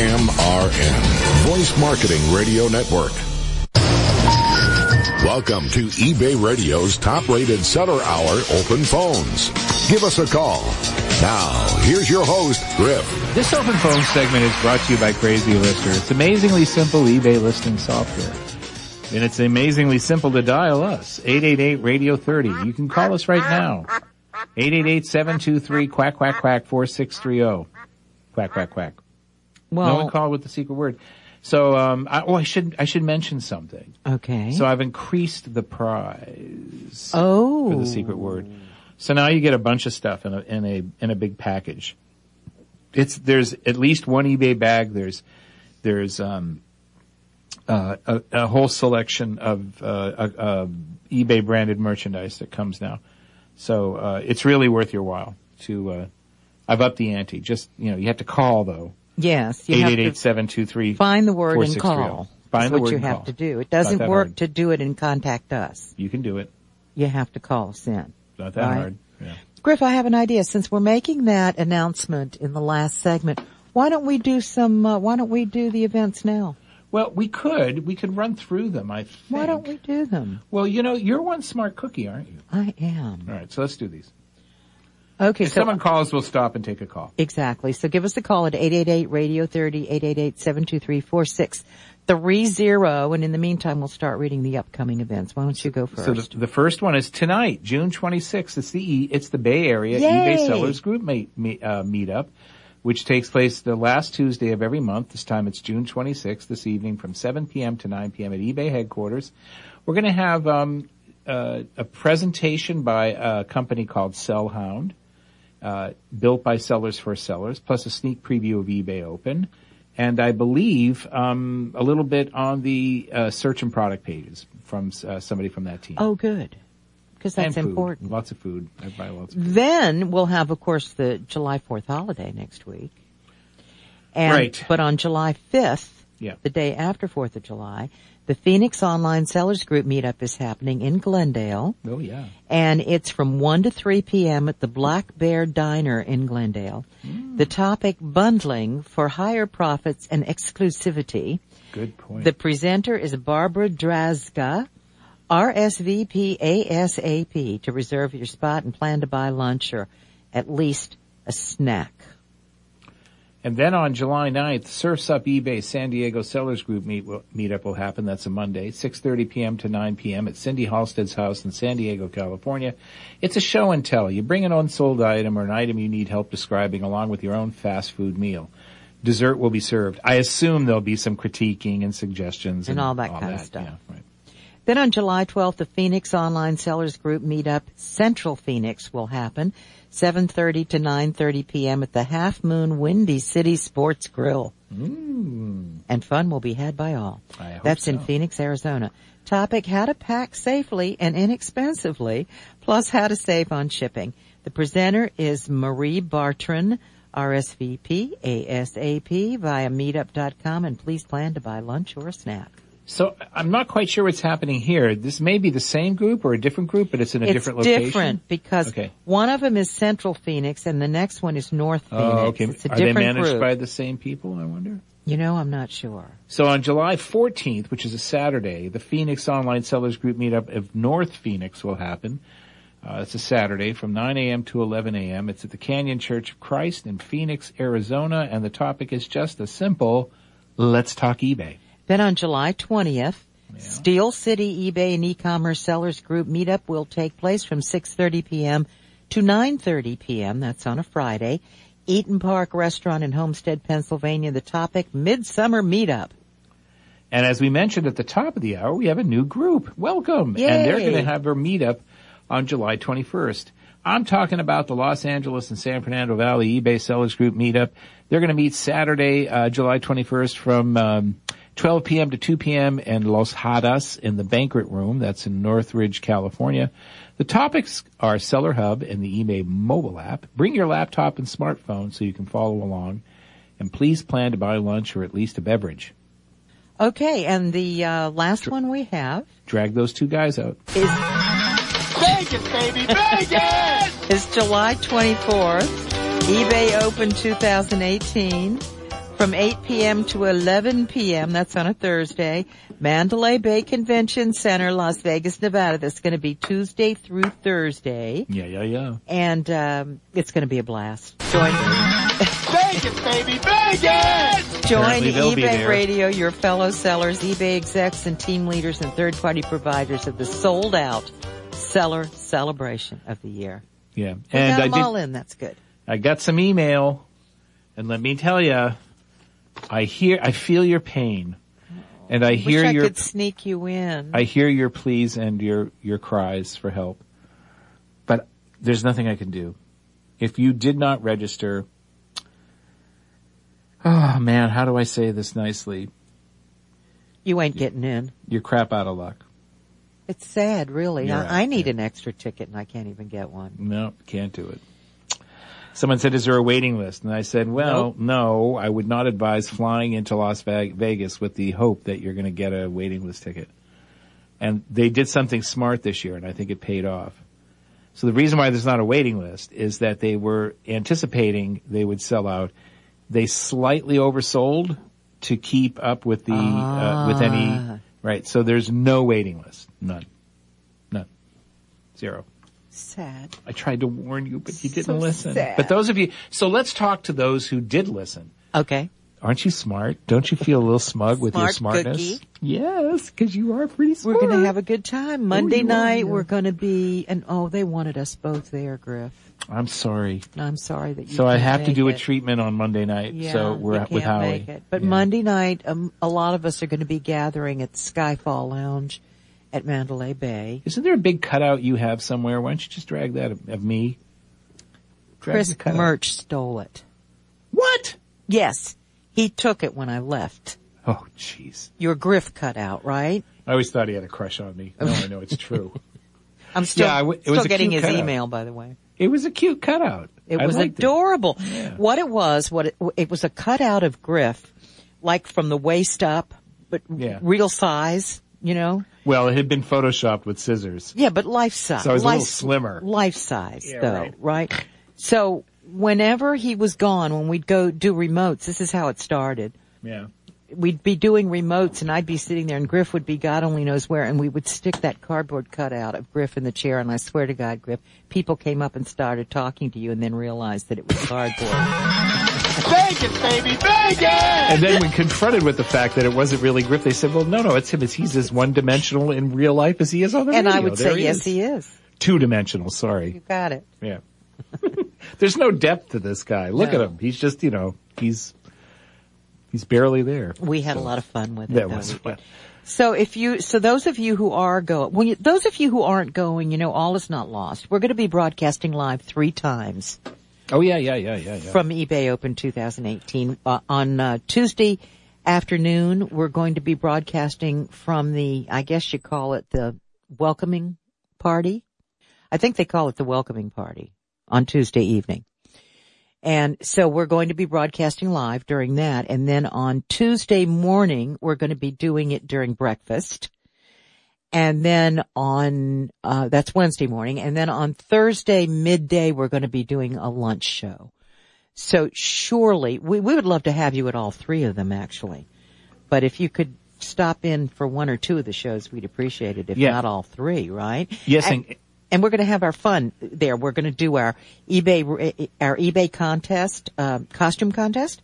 WMRN, Voice Marketing Radio Network. Welcome to eBay Radio's top rated seller hour open phones. Give us a call. Now, here's your host, Griff. This open phone segment is brought to you by CrazyLister. It's amazingly simple eBay listing software. And it's amazingly simple to dial us. 888 Radio 30. You can call us right now. 888-723- quack quack 4630. quack quack quack oh 4630. Quack quack quack. Well, no one called with the secret word. So, um, I, oh, I should, I should mention something. okay. So I've increased the prize oh. for the secret word. So now you get a bunch of stuff in a, in a, in a big package. It's, there's at least one eBay bag. There's, there's, um, uh, a, a whole selection of, uh, eBay branded merchandise that comes now. So, uh, it's really worth your while to, uh, I've upped the ante. Just, you know, you have to call though. Yes. You have to 888-723. find the word and call. Find what word you have call. to do. It doesn't work hard. to do it and contact us. You can do it. You have to call us in. Not that Right. hard. Yeah. Griff, I have an idea. Since we're making that announcement in the last segment, why don't we do some, uh, why don't we do the events now? Well, we could. We could run through them, I think. Why don't we do them? Well, you know, you're one smart cookie, aren't you? I am. All right, so let's do these. Okay, If so someone calls, we'll stop and take a call. Exactly. So give us a call at 888-radio-30, 888-723-4630. And in the meantime, we'll start reading the upcoming events. Why don't you go first? So the, the first one is tonight, June 26th. It's the E- it's the Bay Area Yay! eBay Sellers Group meet, meet, uh, meetup, which takes place the last Tuesday of every month. This time it's June 26th this evening from 7 p.m. to 9 p.m. at eBay headquarters. We're going to have um, uh, a presentation by a company called Sellhound, uh, built by Sellers for Sellers, plus a sneak preview of eBay Open. And I believe um, a little bit on the uh, search and product pages from uh, somebody from that team. oh, good. Because that's important. Lots of food. I buy lots of food. Then we'll have, of course, the July 4th holiday next week. And, Right. But on July 5th, Yeah. the day after 4th of July, the Phoenix Online Sellers Group meetup is happening in Glendale. Oh yeah. and it's from 1 to 3 p.m. at the Black Bear Diner in Glendale. Hmm. The topic bundling for higher profits and exclusivity. Good point. The presenter is Barbara Drazga, RSVP ASAP to reserve your spot and plan to buy lunch or at least a snack. And then on July 9th, Surfs Up eBay San Diego Sellers Group meet, will, meetup will happen. That's a Monday, 6.30 p.m. to 9 p.m. at Cindy Halstead's house in San Diego, California. It's a show and tell. You bring an unsold item or an item you need help describing along with your own fast food meal. Dessert will be served. I assume there'll be some critiquing and suggestions And all that kind of stuff. Yeah, right. Then on July 12th, the Phoenix Online Sellers Group meetup, Central Phoenix, will happen, 7.30 to 9.30 p.m. at the Half Moon Windy City Sports Grill. And fun will be had by all. That's in. Phoenix, Arizona. Topic, how to pack safely and inexpensively, plus how to save on shipping. The presenter is Marie Bartran, RSVP, ASAP, via meetup.com, and please plan to buy lunch or a snack. So I'm not quite sure what's happening here. This may be the same group or a different group, but it's in a it's different location. It's different because Okay. one of them is Central Phoenix and the next one is North Phoenix. Oh, okay. It's a Are they managed group. by the same people, I wonder? you know, I'm not sure. So on July 14th, which is a Saturday, the Phoenix Online Sellers Group meetup of North Phoenix will happen. Uh, it's a Saturday from 9 a.m. to 11 a.m. It's at the Canyon Church of Christ in Phoenix, Arizona, and the topic is just a simple, let's talk eBay. Then on July 20th, Steel City eBay and e-commerce sellers group meetup will take place from 6:30 p.m. to 9:30 p.m. That's on a Friday. Eat'n Park Restaurant in Homestead, Pennsylvania. The topic Midsummer Meetup. And as we mentioned at the top of the hour, we have a new group. Welcome. And they're going to have their meetup on July 21st. I'm talking about the Los Angeles and San Fernando Valley eBay Sellers Group meetup. They're going to meet Saturday, uh, July 21st from um, 12 p.m. to 2 p.m. in Los Hadas in the banquet room. That's in Northridge, California. The topics are Seller Hub and the eBay mobile app. Bring your laptop and smartphone so you can follow along. And please plan to buy lunch or at least a beverage. Okay, and the uh, last one we have Drag those two guys out. is Vegas, baby, Vegas! is July 24th, eBay Open 2018. From 8 p.m. to 11 p.m. That's on a Thursday. Mandalay Bay Convention Center, Las Vegas, Nevada. That's going to be Tuesday through Thursday. Yeah, yeah, yeah. And um, it's going to be a blast. Join Vegas, baby, Vegas! Join Apparently eBay. Radio, your fellow sellers, eBay execs and team leaders and third party providers of the sold out seller celebration of the year. Yeah. And got I them all in. That's good. I got some email and let me tell you, I hear, I feel your pain and I hear I your, could sneak you in. I hear your pleas and your, your cries for help, but there's nothing I can do. If you did not register, oh man, how do I say this nicely? you ain't getting in. You're crap out of luck. It's sad, really. I, I need yeah. an extra ticket and I can't even get one. No, can't do it. Someone said, is there a waiting list? And I said, well, Nope. no, I would not advise flying into Las Vegas with the hope that you're going to get a waiting list ticket. And they did something smart this year and I think it paid off. So the reason why there's not a waiting list is that they were anticipating they would sell out. They slightly oversold to keep up with the, uh, with Ah. any, right. So there's no waiting list. None. None. Zero. Sad. I tried to warn you, but you didn't So listen. sad. But those of you, so let's talk to those who did listen. Okay. Aren't you smart? Don't you feel a little smug with your Smart smartness? cookie. Yes, because you are pretty smart. We're going to have a good time. Monday you are, night, yeah. we're going to be, and oh, they wanted us both there, Griff. I'm sorry. I'm sorry that you So I have to do a treatment on Monday night. Yeah, so we're at with Howie. make it. But Yeah. Monday night, um, a lot of us are going to be gathering at the Skyfall Lounge at Mandalay Bay. Isn't there a big cutout you have somewhere? Why don't you just drag that of, of me? Drag Chris. Merch stole it. What? Yes, he took it when I left. Oh, jeez. Your Griff cutout, right? I always thought he had a crush on me. No, I know it's true. I'm still, Yeah, I w- it was still getting his cutout. email, by the way. It was a cute cutout. It I was adorable. Yeah. What it was, what it, it was a cutout of Griff, like from the waist up, but Yeah. real size, you know? Well, it had been photoshopped with scissors. Yeah, but life size. So it was a little life, slimmer. Life size, Yeah, though, right. right. So whenever he was gone, when we'd go do remotes, this is how it started. Yeah. We'd be doing remotes and I'd be sitting there and Griff would be God only knows where and we would stick that cardboard cutout of Griff in the chair and I swear to God, Griff, people came up and started talking to you and then realized that it was cardboard. Vegas, baby, Vegas! And then when confronted with the fact that it wasn't really Griff, they said, well, no, no, it's him. It's, he's as one dimensional in real life as he is on the and radio. I would There say, yes, is. he is. Two dimensional, sorry. You got it. Yeah. There's no depth to this guy. Look No. at him. He's just, you know, he's, he's barely there. We had a lot of fun with it. That though, was fun. So if you, so those of you who are going, when you, those of you who aren't going, you know, all is not lost. We're going to be broadcasting live three times Oh yeah, yeah, yeah, yeah, yeah. from eBay Open 2018 uh, on uh, Tuesday afternoon. We're going to be broadcasting from the, I guess you call it the welcoming party. I think they call it the welcoming party on Tuesday evening. And so we're going to be broadcasting live during that. And then on Tuesday morning, we're going to be doing it during breakfast. And then on, uh, that's Wednesday morning. And then on Thursday midday, we're going to be doing a lunch show. So surely, we, we would love to have you at all three of them actually. But if you could stop in for one or two of the shows, we'd appreciate it. If Yeah. not all three, right? Yes, And, and- and we're going to have our fun there. We're going to do our eBay, our eBay contest, uh, costume contest.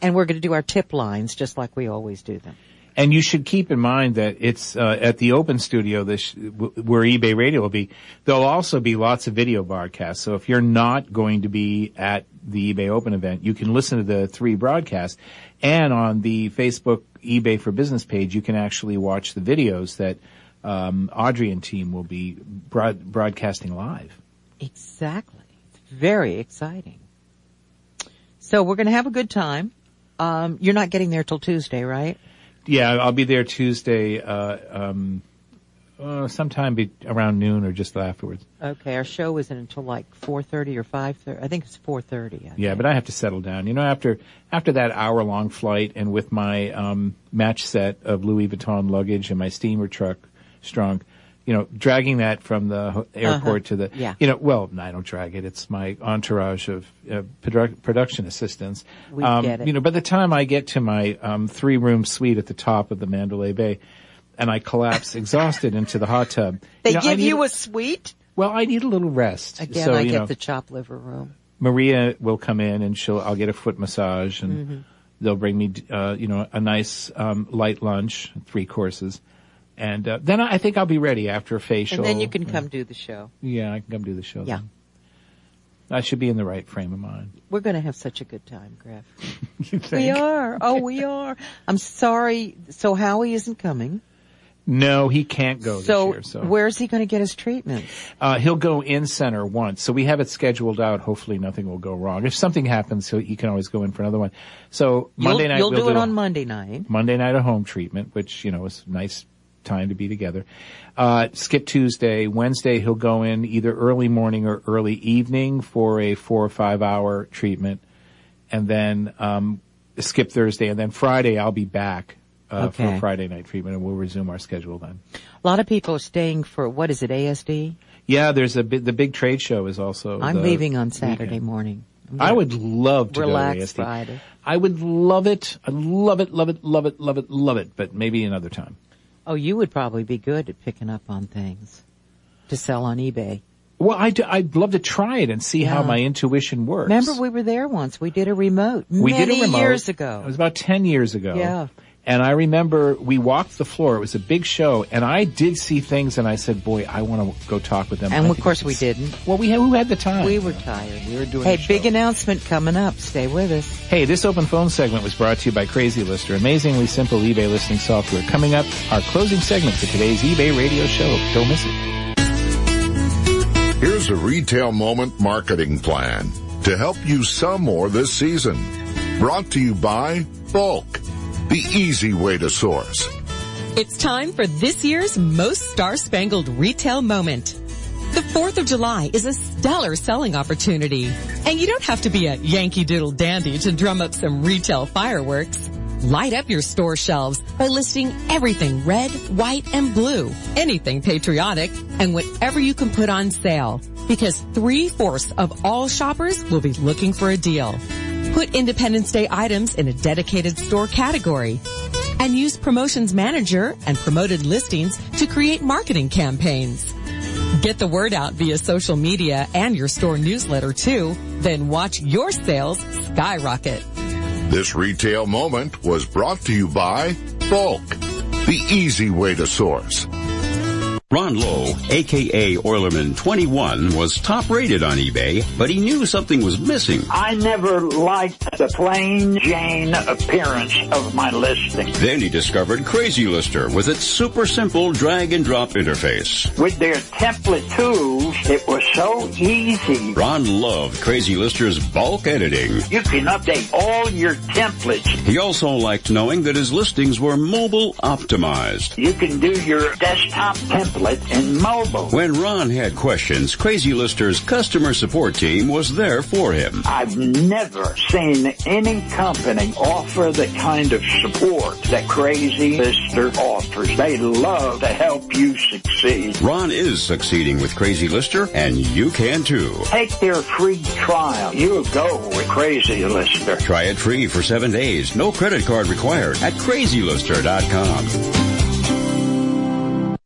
And we're going to do our tip lines just like we always do them. And you should keep in mind that it's uh, at the Open Studio, this where eBay Radio will be. There'll also be lots of video broadcasts. So if you're not going to be at the eBay Open event, you can listen to the three broadcasts. And on the Facebook eBay for Business page, you can actually watch the videos that um, Audrey and team will be broad- broadcasting live. Exactly. It's very exciting. So we're going to have a good time. Um, you're not getting there till Tuesday, right? Yeah, I'll be there Tuesday, uh, um, uh, sometime be around noon or just afterwards. Okay, our show isn't until like 4.30 or 5.30. I think it's 4.30. Yeah, think. but I have to settle down. You know, after after that hour long flight and with my um, match set of Louis Vuitton luggage and my steamer truck strung, you know, dragging that from the ho- airport to the, Uh-huh. Yeah. you know, well, I don't drag it. It's my entourage of uh, produ- production assistants. We um, get it. You know, by the time I get to my um, three room suite at the top of the Mandalay Bay, and I collapse exhausted into the hot tub. They know, give need- you a suite? well, I need a little rest. Again, so, I you get know, the chop liver room. Maria will come in and she'll, I'll get a foot massage and Mm-hmm. they'll bring me, uh, you know, a nice, um, light lunch, three courses. And, uh, then I think I'll be ready after a facial. And then you can come do the show. Yeah, I can come do the show. Yeah. then. I should be in the right frame of mind. We're going to have such a good time, Griff. You We are. Oh, we are. I'm sorry. So Howie isn't coming. No, he can't go So, this year. So where's he going to get his treatment? uh, he'll go in center once. So we have it scheduled out. Hopefully nothing will go wrong. If something happens, he can always go in for another one. So Monday you'll, night you'll we'll do it a- on Monday night. Monday night a home treatment, which, you know, is nice time to be together. Uh, skip Tuesday. Wednesday he'll go in either early morning or early evening for a four or five hour treatment. And then, um, skip Thursday. And then Friday I'll be back, uh, for Okay. a Friday night treatment and we'll resume our schedule then. A lot of people are staying for, what is it, ASD? Yeah, there's a big, the big trade show is also. I'm leaving on Saturday weekend. morning. I would love to relax go to ASD. Friday. I would love it. I love it, love it, love it, love it, love it, but maybe another time. Oh, you would probably be good at picking up on things to sell on eBay. Well, I do, I'd love to try it and see how my intuition works. Remember we were there once. We did a remote we many did a remote. years ago. It was about 10 years ago. Yeah. And I remember we walked the floor. It was a big show and I did see things and I said, boy, I want to go talk with them. I and of course we didn't. Well, we had, who had the time? We were tired. We were doing Hey, big announcement coming up. Stay with us. Hey, this open phone segment was brought to you by CrazyLister, amazingly simple eBay listing software. Coming up, our closing segment for today's eBay radio show. Don't miss it. Here's a retail moment marketing plan to help you sell more this season. Brought to you by BULQ, the easy way to source. It's time for this year's most star-spangled retail moment. The 4th of July is a stellar selling opportunity. And you don't have to be a Yankee Doodle dandy to drum up some retail fireworks. Light up your store shelves by listing everything red, white, and blue, anything patriotic, and whatever you can put on sale. Because three-fourths of all shoppers will be looking for a deal. Put Independence Day items in a dedicated store category and use Promotions Manager and promoted listings to create marketing campaigns. Get the word out via social media and your store newsletter too, then watch your sales skyrocket. This retail moment was brought to you by BULQ, the easy way to source. Ron Lowe, aka Oilerman 21, was top rated on eBay, but he knew something was missing. I never liked the plain Jane appearance of my listing. Then he discovered CrazyLister with its super simple drag and drop interface. With their template tools, it was so easy. Ron loved CrazyLister's bulk editing. You can update all your templates. He also liked knowing that his listings were mobile optimized. You can do your desktop template in. When Ron had questions, CrazyLister's customer support team was there for him. I've never seen any company offer the kind of support that CrazyLister offers. They love to help you succeed. Ron is succeeding with CrazyLister, and you can too. Take their free trial. You'll go with CrazyLister. Try it free for seven days. No credit card required at crazylister.com.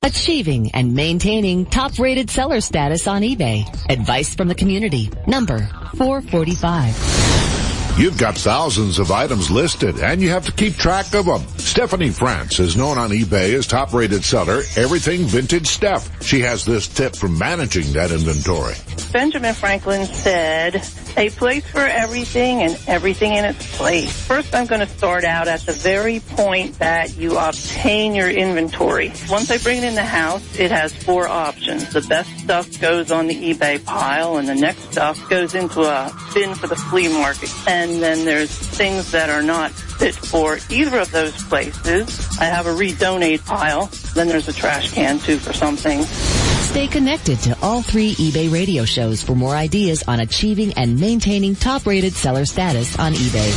Achieving and maintaining top-rated seller status on eBay. Advice from the community. Number 445. You've got thousands of items listed and you have to keep track of them. Stephanie France is known on eBay as top rated seller Everything Vintage Steph. She has this tip for managing that inventory. Benjamin Franklin said, a place for everything and everything in its place. First, I'm going to start out at the very point that you obtain your inventory. Once I bring it in the house, it has four options. The best stuff goes on the eBay pile and the next stuff goes into a bin for the flea market. And then there's things that are not fit for either of those places. I have a redonate pile. Then there's a trash can too for some things. Stay connected to all three eBay radio shows for more ideas on achieving and maintaining top-rated seller status on eBay.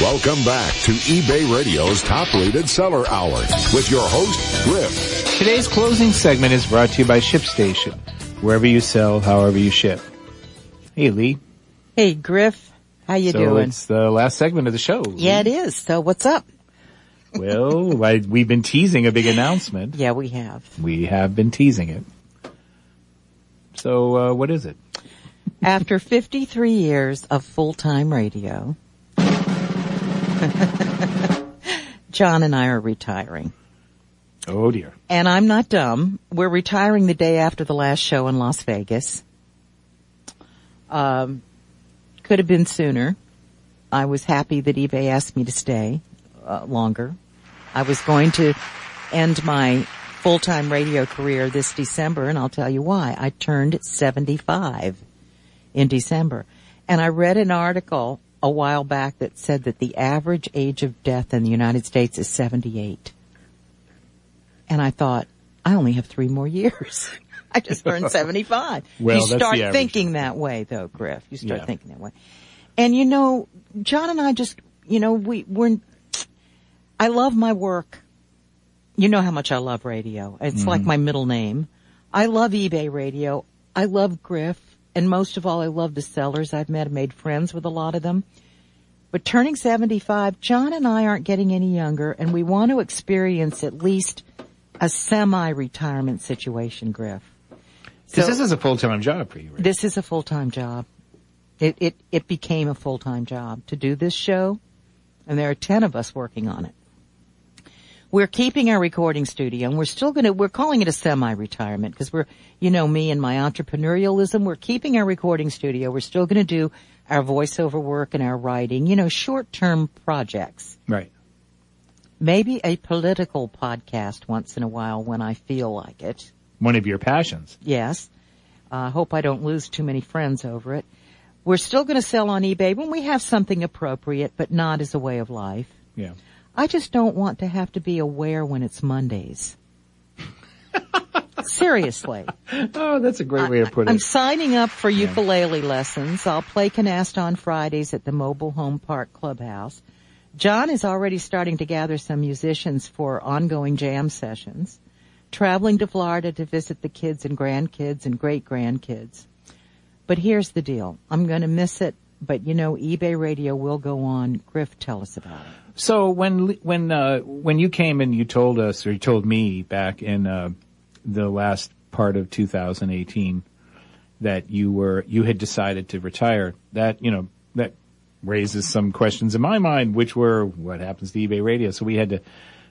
Welcome back to eBay Radio's top rated seller hour with your host, Griff. Today's closing segment is brought to you by ShipStation. Wherever you sell, however you ship. Hey Lee. Hey Griff, how you so doing? it's the last segment of the show. Lee. Yeah, it is. So what's up? Well, I, we've been teasing a big announcement. Yeah, we have. We have been teasing it. So, uh, what is it? After 53 years of full-time radio, John and I are retiring. Oh dear. And I'm not dumb. We're retiring the day after the last show in Las Vegas. Um, could have been sooner. I was happy that eBay asked me to stay uh, longer. I was going to end my full-time radio career this December, and I'll tell you why. I turned 75 in December. And I read an article a while back that said that the average age of death in the United States is 78. And I thought, I only have three more years. I just turned 75. Well, you start thinking that way though, Griff. You start Yeah. thinking that way. And you know, John and I just, you know, we, we're, I love my work. You know how much I love radio. It's like mm-hmm. my middle name. I love eBay radio. I love Griff. And most of all, I love the sellers I've met. Made friends with a lot of them. But turning 75, John and I aren't getting any younger and we want to experience at least a semi-retirement situation, Griff. So- this is a full-time job for you, right? This is a full-time job. It, it, it became a full-time job to do this show and there are 10 of us working on it. We're keeping our recording studio and we're still gonna, we're calling it a semi-retirement because we're, you know me and my entrepreneurialism, we're keeping our recording studio. We're still gonna do our voiceover work and our writing, you know, short-term projects. Right. Maybe a political podcast once in a while when I feel like it. One of your passions. Yes. I hope I don't lose too many friends over it. We're still going to sell on eBay when we have something appropriate, but not as a way of life. Yeah. I just don't want to have to be aware when it's Mondays. Seriously. Oh, that's a great way to put it. I'm signing up for ukulele lessons. I'll play canasta on Fridays at the Mobile Home Park Clubhouse. John is already starting to gather some musicians for ongoing jam sessions. Traveling to Florida to visit the kids and grandkids and great grandkids. But here's the deal. I'm going to miss it, but you know, eBay radio will go on. Griff, tell us about it. So when when uh, when you came and you told us or you told me back in uh, the last part of 2018 that you were you had decided to retire, that you know that raises some questions in my mind, which were what happens to eBay Radio. So we had to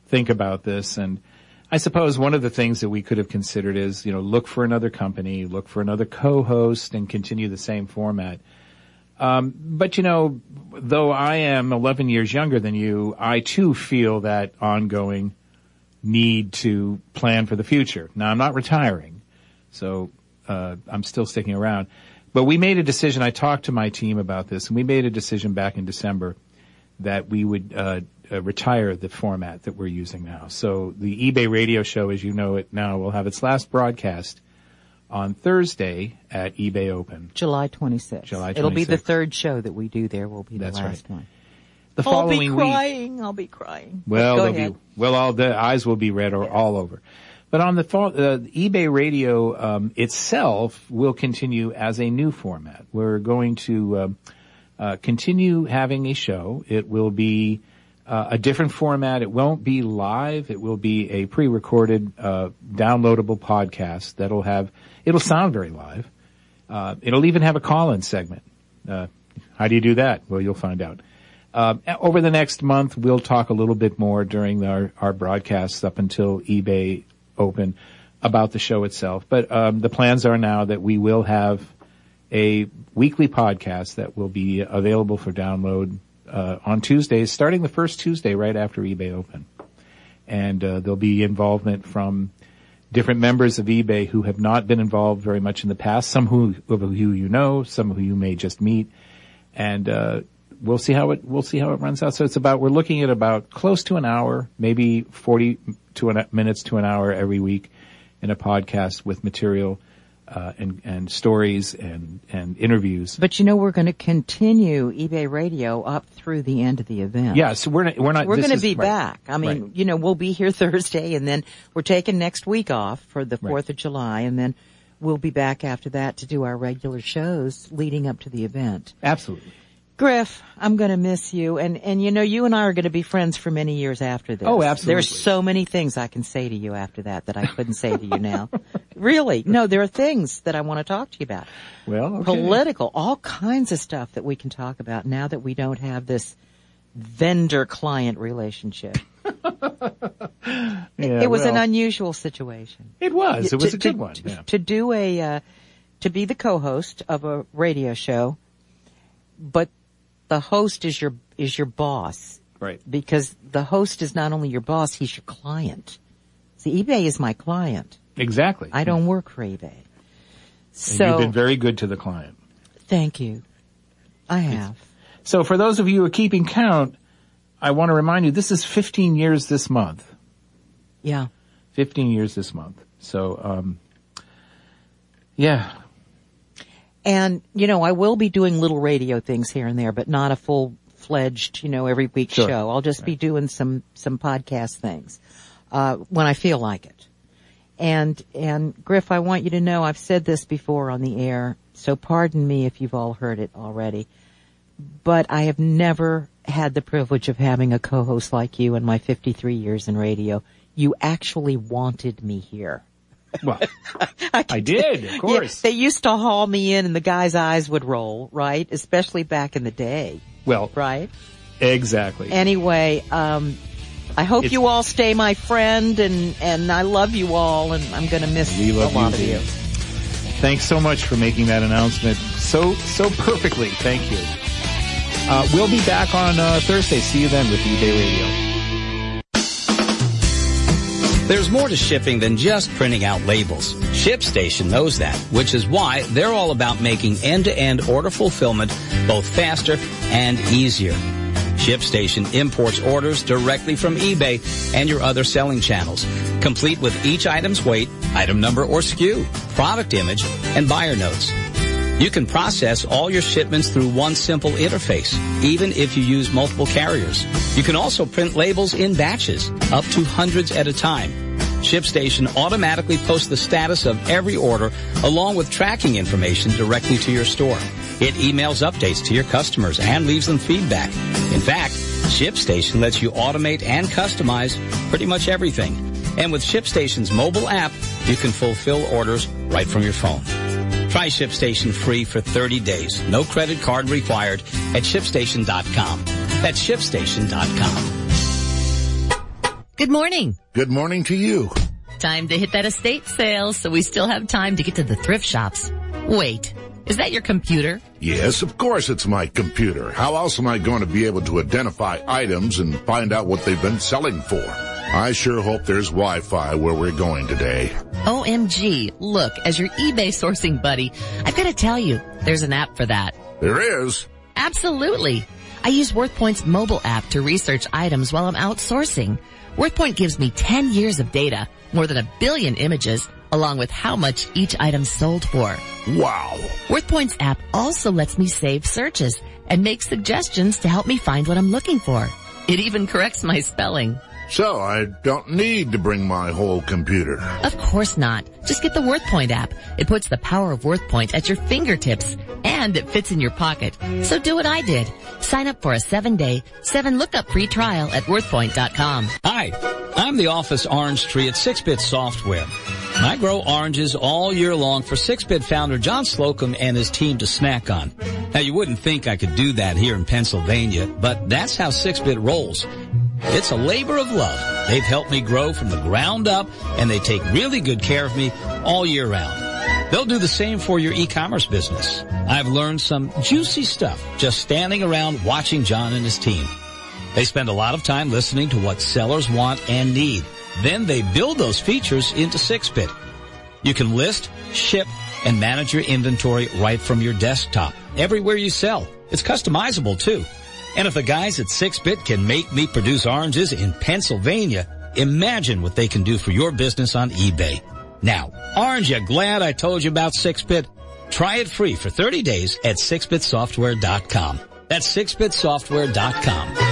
think about this, and I suppose one of the things that we could have considered is you know look for another company, look for another co-host, and continue the same format. Um, but you know, though I am 11 years younger than you, I too feel that ongoing need to plan for the future. Now I'm not retiring, so uh, I'm still sticking around. But we made a decision. I talked to my team about this, and we made a decision back in December that we would uh, uh, retire the format that we're using now. So the eBay radio show, as you know it now, will have its last broadcast on Thursday at eBay Open. July 26th. July 26th. It'll be the third show that we do there. Will be That's the right. last one. The I'll following be week. crying. I'll be crying. Well, Go ahead. be well. All the eyes will be red or all over. But on the fall, uh, eBay Radio um, itself will continue as a new format. We're going to um uh, continue having a show. It will be uh, a different format. It won't be live. It will be a pre-recorded, uh, downloadable podcast that'll have. It'll sound very live. Uh, it'll even have a call-in segment. Uh, how do you do that? Well, you'll find out. Uh, over the next month, we'll talk a little bit more during our, our broadcasts up until eBay open about the show itself. But um, the plans are now that we will have a weekly podcast that will be available for download uh, on Tuesdays, starting the first Tuesday right after eBay open. And uh, there'll be involvement from different members of eBay who have not been involved very much in the past. Some who, of who you know, some who you may just meet, and uh, we'll see how it we'll see how it runs out. So it's about we're looking at about close to an hour, maybe forty to an, minutes to an hour every week in a podcast with material uh, and and stories and and interviews. But you know, we're going to continue eBay Radio up through the end of the event. Yeah, so we're not, we're not. We're going to be right. back. I mean, Right. you know, we'll be here Thursday, and then we're taking next week off for the Right. Fourth of July, and then we'll be back after that to do our regular shows leading up to the event. Absolutely. Griff, I'm going to miss you, and and you know, you and I are going to be friends for many years after this. Oh, absolutely. There's so many things I can say to you after that that I couldn't say to you now. Really, no, there are things that I want to talk to you about. Well, okay. Political, all kinds of stuff that we can talk about now that we don't have this vendor-client relationship. Yeah, it was an unusual situation. It was. It was To- a good to- one. To, Yeah. to do a, uh, to be the co-host of a radio show, but the host is your, is your boss. Right. Because the host is not only your boss, he's your client. See, eBay is my client. Exactly. I don't work for eBay. And So, you've been very good to the client. thank you. I have. So for those of you who are keeping count, I want to remind you this is 15 years this month. Yeah. 15 years this month. So, um, yeah, And, you know, I will be doing little radio things here and there, but not a full fledged, you know, every week Sure. show. I'll just be doing some, some podcast things, uh, when I feel like it. And, and Griff, I want you to know I've said this before on the air, so pardon me if you've all heard it already, but I have never had the privilege of having a co-host like you in my 53 years in radio. You actually wanted me here. Well, I did, of course. Yeah, they used to haul me in and the guy's eyes would roll, right? Especially back in the day, Well, right? exactly. Anyway, um, I hope It's- you all stay my friend and, and I love you all and I'm gonna miss a lot you, of you. Thanks so much for making that announcement so, so perfectly. Thank you. Uh, we'll be back on uh, Thursday. See you then with eBay Radio. There's more to shipping than just printing out labels. ShipStation knows that, which is why they're all about making end-to-end order fulfillment both faster and easier. ShipStation imports orders directly from eBay and your other selling channels, complete with each item's weight, item number or SKU, product image, and buyer notes. You can process all your shipments through one simple interface, even if you use multiple carriers. You can also print labels in batches, up to hundreds at a time. ShipStation automatically posts the status of every order along with tracking information directly to your store. It emails updates to your customers and leaves them feedback. In fact, ShipStation lets you automate and customize pretty much everything. And with ShipStation's mobile app, you can fulfill orders right from your phone. Try ShipStation free for 30 days. No credit card required at ShipStation.com. That's ShipStation.com. Good morning. Good morning to you. Time to hit that estate sale so we still have time to get to the thrift shops. Wait, is that your computer? Yes, of course it's my computer. How else am I going to be able to identify items and find out what they've been selling for? I sure hope there's Wi-Fi where we're going today. OMG, look, as your eBay sourcing buddy, I've got to tell you, there's an app for that. There is. Absolutely. I use WorthPoint's mobile app to research items while I'm outsourcing. WorthPoint gives me 10 years of data, more than a billion images, along with how much each item sold for. Wow. WorthPoint's app also lets me save searches and make suggestions to help me find what I'm looking for. It even corrects my spelling. So I don't need to bring my whole computer. Of course not. Just get the WorthPoint app. It puts the power of WorthPoint at your fingertips and it fits in your pocket. So do what I did. Sign up for a seven day, seven lookup free trial at worthpoint.com. Hi, I'm the office orange tree at 6-Bit Software. I grow oranges all year long for 6-Bit founder John Slocum and his team to snack on. Now you wouldn't think I could do that here in Pennsylvania, but that's how 6-Bit rolls. It's a labor of love. They've helped me grow from the ground up and they take really good care of me all year round. They'll do the same for your e-commerce business. I've learned some juicy stuff just standing around watching John and his team. They spend a lot of time listening to what sellers want and need. Then they build those features into 6-Bit. You can list, ship, and manage your inventory right from your desktop, everywhere you sell. It's customizable too. And if the guys at 6-Bit can make me produce oranges in Pennsylvania, imagine what they can do for your business on eBay. Now, aren't you glad I told you about 6-Bit? Try it free for 30 days at 6bitsoftware.com. That's 6bitsoftware.com.